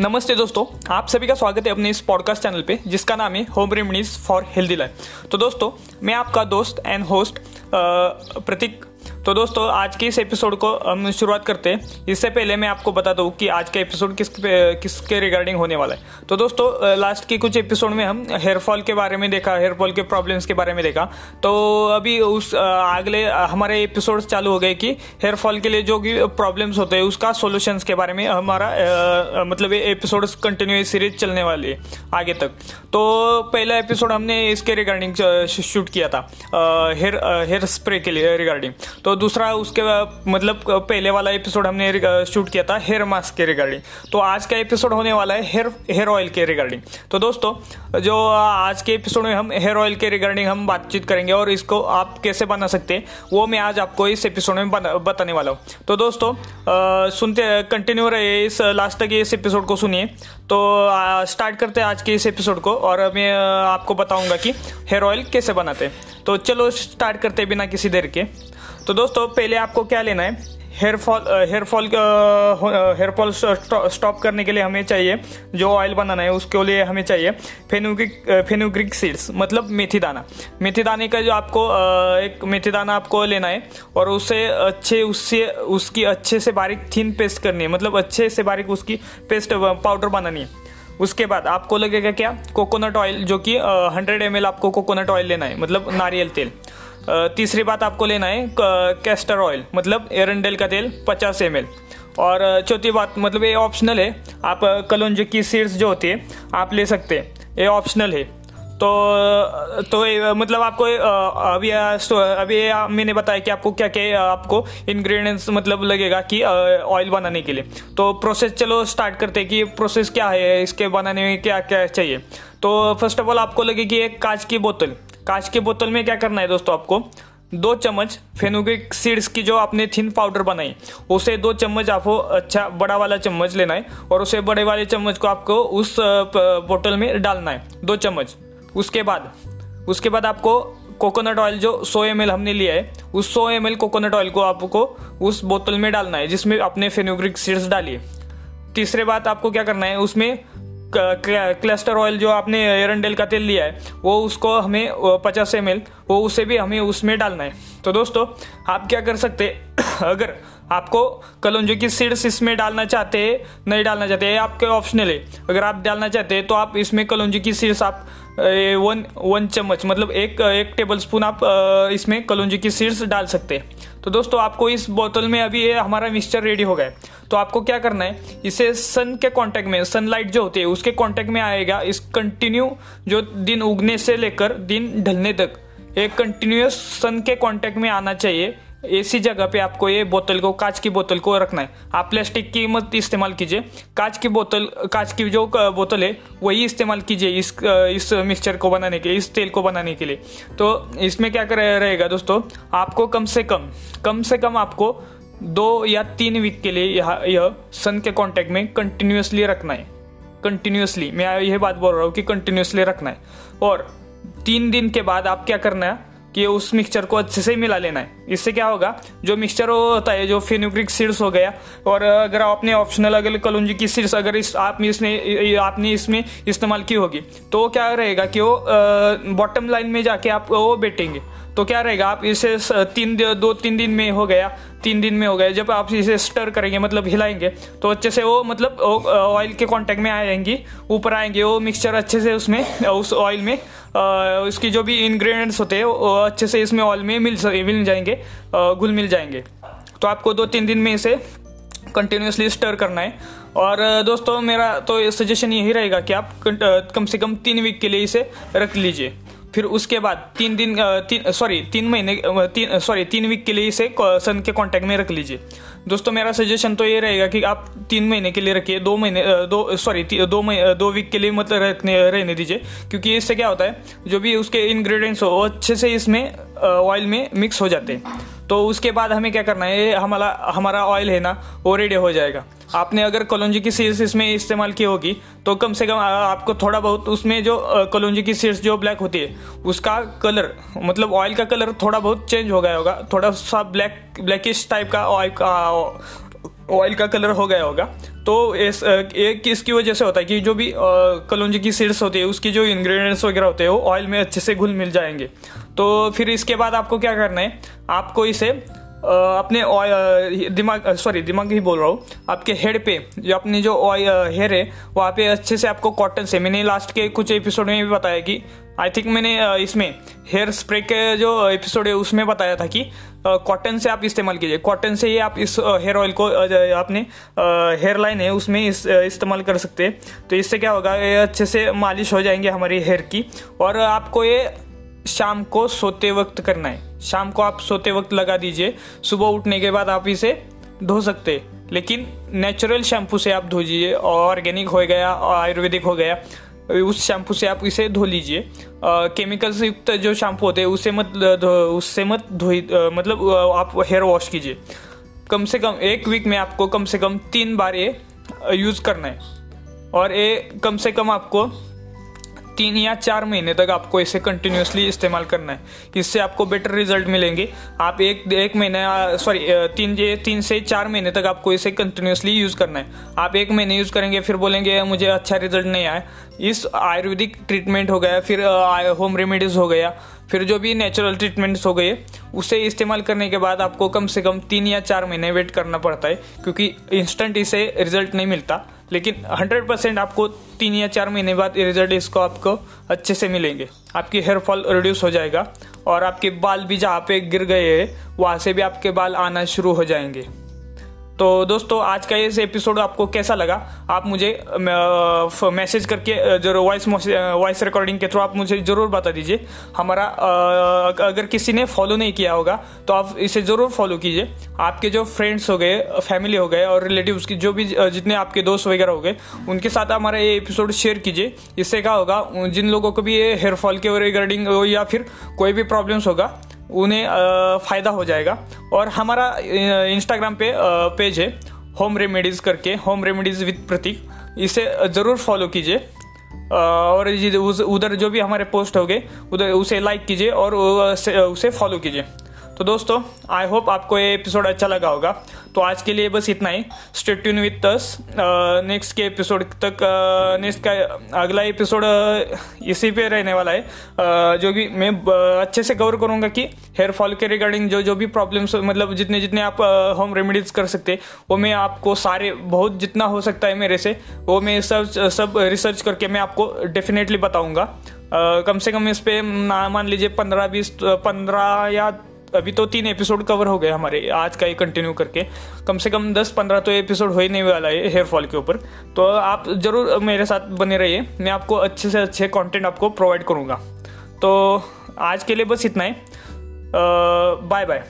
नमस्ते दोस्तों, आप सभी का स्वागत है अपने इस पॉडकास्ट चैनल पे, जिसका नाम है home remedies for healthy life तो दोस्तों, मैं आपका दोस्त एंड होस्ट प्रतीक तो दोस्तों आज के इस एपिसोड को हम शुरुआत करते हैं। इससे पहले मैं आपको बता दूँ कि आज का एपिसोड किस किसके रिगार्डिंग होने वाला है। तो दोस्तों लास्ट के कुछ एपिसोड में हम हेयर फॉल के बारे में देखा हेयर फॉल के प्रॉब्लम्स के बारे में देखा। तो अभी उस अगले हमारे एपिसोड चालू हो गए कि हेयर फॉल के लिए जो भी प्रॉब्लम्स होते हैं उसका सोल्यूशन के बारे में हमारा आ, मतलब एपिसोड कंटिन्यू सीरीज़ चलने वाली है आगे तक। तो पहला एपिसोड हमने इसके रिगार्डिंग शूट किया था हेयर हेयर स्प्रे के लिए रिगार्डिंग तो दूसरा उसके मतलब पहले वाला एपिसोड हमने शूट किया था हेयर मास्क के रिगार्डिंग तो आज का एपिसोड होने वाला है हेयर हेयर ऑयल के रिगार्डिंग तो दोस्तों, जो आज के एपिसोड में हम हेयर ऑयल के रिगार्डिंग हम बातचीत करेंगे और इसको आप कैसे बना सकते हैं, वो मैं आज आपको इस एपिसोड में बताने वाला हूँ। तो दोस्तों सुनते कंटिन्यू रहे इस लास्ट तक इस एपिसोड को सुनिए। तो स्टार्ट करते हैं आज के इस एपिसोड को और मैं आपको बताऊँगा कि हेयर ऑयल कैसे बनाते हैं। तो चलो स्टार्ट करते बिना किसी देर के। तो दोस्तों, पहले आपको क्या लेना है? Hair fall hair fall hair fall stop करने के लिए हमें चाहिए जो ऑयल बनाना है, उसके लिए हमें चाहिए फेनुग्रिक फेनुग्रिक सीड्स मतलब मेथी दाना। मेथी दाने का जो आपको एक मेथी दाना आपको लेना है और उसे अच्छे, उससे, उसकी अच्छे से बारीक थीन पेस्ट करनी है मतलब अच्छे से बारीक उसकी पेस्ट पाउडर बनानी है। उसके बाद आपको लगेगा क्या? कोकोनट ऑयल जो कि हंड्रेड एम आपको कोकोनट ऑयल लेना है मतलब नारियल तेल। तीसरी बात आपको लेना है कैस्टर ऑयल मतलब एरंडेल का तेल 50 एम और चौथी बात मतलब ये ऑप्शनल है, आप कलौंजी की सीड्स जो होती है, आप ले सकते हैं, ये ऑप्शनल है. तो तो मतलब आपको अभी अभी मैंने बताया कि आपको क्या क्या आपको इंग्रेडिएंट्स मतलब लगेगा कि ऑयल बनाने के लिए. तो प्रोसेस चलो स्टार्ट करते हैं कि प्रोसेस क्या है, इसके बनाने में क्या क्या चाहिए. तो फ़र्स्ट ऑफ़ ऑल आपको लगेगी एक कांच की बोतल. कांच की बोतल में क्या करना है दोस्तों आपको? दो चम्मच फेनुग्रिक सीड्स की जो आपने थिन पाउडर बनाई, उसे दो चम्मच आपको अच्छा बड़ा वाला चम्मच लेना है और उसे बड़े वाले चम्मच को आपको उस बोतल में डालना है, दो चम्मच। उसके बाद उसके बाद आपको कोकोनट ऑयल जो 100 एम हमने लिया है, उस 100 एम कोकोनट ऑयल को आपको उस बोतल में डालना है, जिसमें आपने फेनुग्रिक सीड्स डाली तीसरे बात आपको क्या करना है, उसमें क्लस्टर ऑयल जो आपने एरंडेल का तेल लिया है, वो उसको हमें पचास एम वो उसे भी हमें उसमें डालना है। तो दोस्तों, आप क्या कर सकते अगर आपको कलौंजी की सीड्स इसमें डालना चाहते हैं, नहीं डालना चाहते आपके ऑप्शनल है। अगर आप डालना चाहते हैं तो आप इसमें कलौंजी की सीड्स आप वन वन चम्मच मतलब एक एक टेबल स्पून आप इसमें कलौजी की सीड्स डाल सकते हैं। तो दोस्तों, आपको इस बोतल में अभी ये हमारा मिक्सचर रेडी हो गया तो आपको क्या करना है, इसे सन के कांटेक्ट में सनलाइट जो होती है, उसके कांटेक्ट में आएगा इस कंटिन्यू जो दिन उगने से लेकर दिन ढलने तक। एक कंटिन्यूस सन के कांटेक्ट में आना चाहिए। ऐसी जगह पे आपको ये बोतल को, कांच की बोतल को रखना है। आप प्लास्टिक की मत इस्तेमाल कीजिए। कांच की बोतल, कांच की जो बोतल है, वही इस्तेमाल कीजिए इस इस मिक्सचर को बनाने के, इस तेल को बनाने के लिए। तो इसमें क्या कर, रहेगा दोस्तों, आपको कम से कम कम से कम आपको दो या तीन वीक के लिए यह यह सन के कांटेक्ट में कंटिन्यूसली रखना है। कंटिन्यूसली मैं यह बात बोल रहा हूँ कि कंटिन्यूसली रखना है। और तीन दिन के बाद आप क्या करना है कि उस मिक्सचर को अच्छे से मिला लेना है। इससे क्या होगा? जो मिक्सचर होता है, जो फेनुग्रिक सीड्स हो गया, और अगर आपने ऑप्शनल अगर कलौजी की सीड्स अगर इस आप इसने, आपने इसमें इस्तेमाल की होगी तो क्या रहेगा कि वो बॉटम लाइन में जाके आप वो बैठेंगे तो क्या रहेगा? आप इसे तीन दो तीन दिन में हो गया, तीन दिन में हो गया। जब आप इसे स्टर करेंगे मतलब हिलाएँगे तो अच्छे से वो मतलब ऑयल के कांटेक्ट में आ ऊपर आएँगे, वो मिक्सचर अच्छे से उसमें, उस ऑयल में उसकी जो भी इन्ग्रीडियंट्स होते हैं, वो अच्छे से इसमें ऑयल में मिल मिल जाएँगे घुल मिल जाएँगे। तो आपको दो तीन दिन में इसे कंटिन्यूसली स्टर करना है। और दोस्तों, मेरा तो सजेशन यही रहेगा कि आप कम से कम तीन वीक के लिए इसे रख लीजिए। फिर उसके बाद तीन दिन तीन सॉरी तीन महीने तीन सॉरी तीन वीक के लिए इसे सन के कॉन्टैक्ट में रख लीजिए। दोस्तों, मेरा सजेशन तो ये रहेगा कि आप तीन महीने के लिए रखिए, दो महीने दो सॉरी दो महीने दो वीक के लिए मतलब रखने, रहने दीजिए, क्योंकि इससे क्या होता है, जो भी उसके इंग्रेडिएंट्स हो, वो अच्छे से इसमें ऑयल में मिक्स हो जाते हैं। तो उसके बाद हमें क्या करना है? ये हमारा हमारा ऑयल है ना, वो रेडी हो जाएगा। आपने अगर कलौजी की सीड्स इसमें इस्तेमाल की होगी तो कम से कम आपको थोड़ा बहुत उसमें जो कलौजी की सीड्स जो ब्लैक होती है, उसका कलर मतलब ऑयल का कलर थोड़ा बहुत चेंज हो गया होगा, थोड़ा सा ब्लैक ब्लैकिश टाइप का ऑयल का ऑयल का कलर हो गया होगा। तो इस एक इसकी वजह से होता है कि जो भी कलौंजी की सीड्स होती है, उसकी जो इंग्रेडिएंट्स वगैरह होते हैं, वो ऑयल में अच्छे से घुल मिल जाएँगे। तो फिर इसके बाद आपको क्या करना है? आपको इसे अपने दिमाग सॉरी दिमाग ही बोल रहा हूँ। आपके हेड पे, जो अपनी जो हेयर है, वहाँ पे अच्छे से आपको कॉटन से, मैंने लास्ट के कुछ एपिसोड में भी बताया कि आई थिंक मैंने इसमें हेयर स्प्रे के जो एपिसोड है, उसमें बताया था कि कॉटन से आप इस्तेमाल कीजिए। कॉटन से ही आप इस हेयर ऑयल को अपने हेयर लाइन है, उसमें इस इस्तेमाल कर सकते हैं। तो इससे क्या होगा अच्छे से मालिश हो जाएँगे हमारी हेयर की। और आपको ये शाम को सोते वक्त करना है। शाम को आप सोते वक्त लगा दीजिए। सुबह उठने के बाद आप इसे धो सकते लेकिन नेचुरल शैम्पू से आप धो धोजिए ऑर्गेनिक हो गया, आयुर्वेदिक हो गया, उस शैम्पू से आप इसे धो लीजिए। केमिकल से युक्त जो शैम्पू होते हैं उससे मत उससे मत धो मतलब आप हेयर वॉश कीजिए। कम से कम एक वीक में आपको कम से कम तीन बार ये यूज़ करना है। और ये कम से कम आपको तीन या चार महीने तक आपको इसे कंटिन्यूसली इस्तेमाल करना है। इससे आपको बेटर रिज़ल्ट मिलेंगे। आप एक एक महीने सॉरी तीन तीन से चार महीने तक आपको इसे कंटिन्यूसली यूज़ करना है। आप एक महीने यूज़ करेंगे, फिर बोलेंगे, मुझे अच्छा रिज़ल्ट नहीं आया। इस आयुर्वेदिक ट्रीटमेंट हो गया, फिर होम रेमेडीज़ हो गया, फिर जो भी नेचुरल ट्रीटमेंट्स हो गए, उसे इस्तेमाल करने के बाद आपको कम से कम तीन या चार महीने वेट करना पड़ता है, क्योंकि इंस्टेंट इसे रिज़ल्ट नहीं मिलता। लेकिन 100 परसेंट आपको तीन या चार महीने बाद रिज़ल्ट इसको आपको अच्छे से मिलेंगे। आपकी हेयर फॉल रिड्यूस हो जाएगा और आपके बाल भी जहाँ पे गिर गए हैं, वहाँ से भी आपके बाल आना शुरू हो जाएँगे। तो दोस्तों, आज का ये एपिसोड आपको कैसा लगा? आप मुझे मैसेज करके ज़रूर वॉइस वॉइस रिकॉर्डिंग के थ्रू आप मुझे ज़रूर बता दीजिए। हमारा अगर किसी ने फॉलो नहीं किया होगा तो आप इसे ज़रूर फॉलो कीजिए। आपके जो फ्रेंड्स हो गए फैमिली हो गए और रिलेटिव्स की जो भी जितने आपके दोस्त वगैरह हो गए, उनके साथ हमारा ये एपिसोड शेयर कीजिए। इससे क्या होगा जिन लोगों को भी ये हेयर फॉल के रिगार्डिंग या फिर कोई भी प्रॉब्लम्स होगा उन्हें फ़ायदा हो जाएगा। और हमारा इंस्टाग्राम पे पेज है होम रेमेडीज़ करके होम रेमेडीज़ विद प्रतीक इसे ज़रूर फॉलो कीजिए। और उधर जो भी हमारे पोस्ट हो गए उधर उसे लाइक कीजिए और उसे फॉलो कीजिए। तो दोस्तों आई होप आपको ये एपिसोड अच्छा लगा होगा। तो आज के लिए बस इतना ही। Stay tuned with us next के एपिसोड तक नेक्स्ट का अगला एपिसोड इसी पे रहने वाला है। जो भी मैं अच्छे से कवर करूँगा कि हेयर फॉल के रिगार्डिंग जो जो भी प्रॉब्लम्स मतलब जितने जितने आप होम रेमेडीज कर सकते वो मैं आपको सारे, बहुत जितना हो सकता है मेरे से, वो मैं सब सब रिसर्च करके मैं आपको डेफिनेटली बताऊँगा। कम से कम इस पर मान लीजिए, पंद्रह, बीस, पंद्रह या अभी तो तीन एपिसोड कवर हो गए हमारे। आज का ये कंटिन्यू करके। कम से कम दस पंद्रह तो एपिसोड हो ही नहीं वाला है हेयर फॉल के ऊपर। तो आप ज़रूर मेरे साथ बने रहिए। मैं आपको अच्छे से अच्छे कॉन्टेंट आपको प्रोवाइड करूँगा। तो आज के लिए बस इतना ही। Bye bye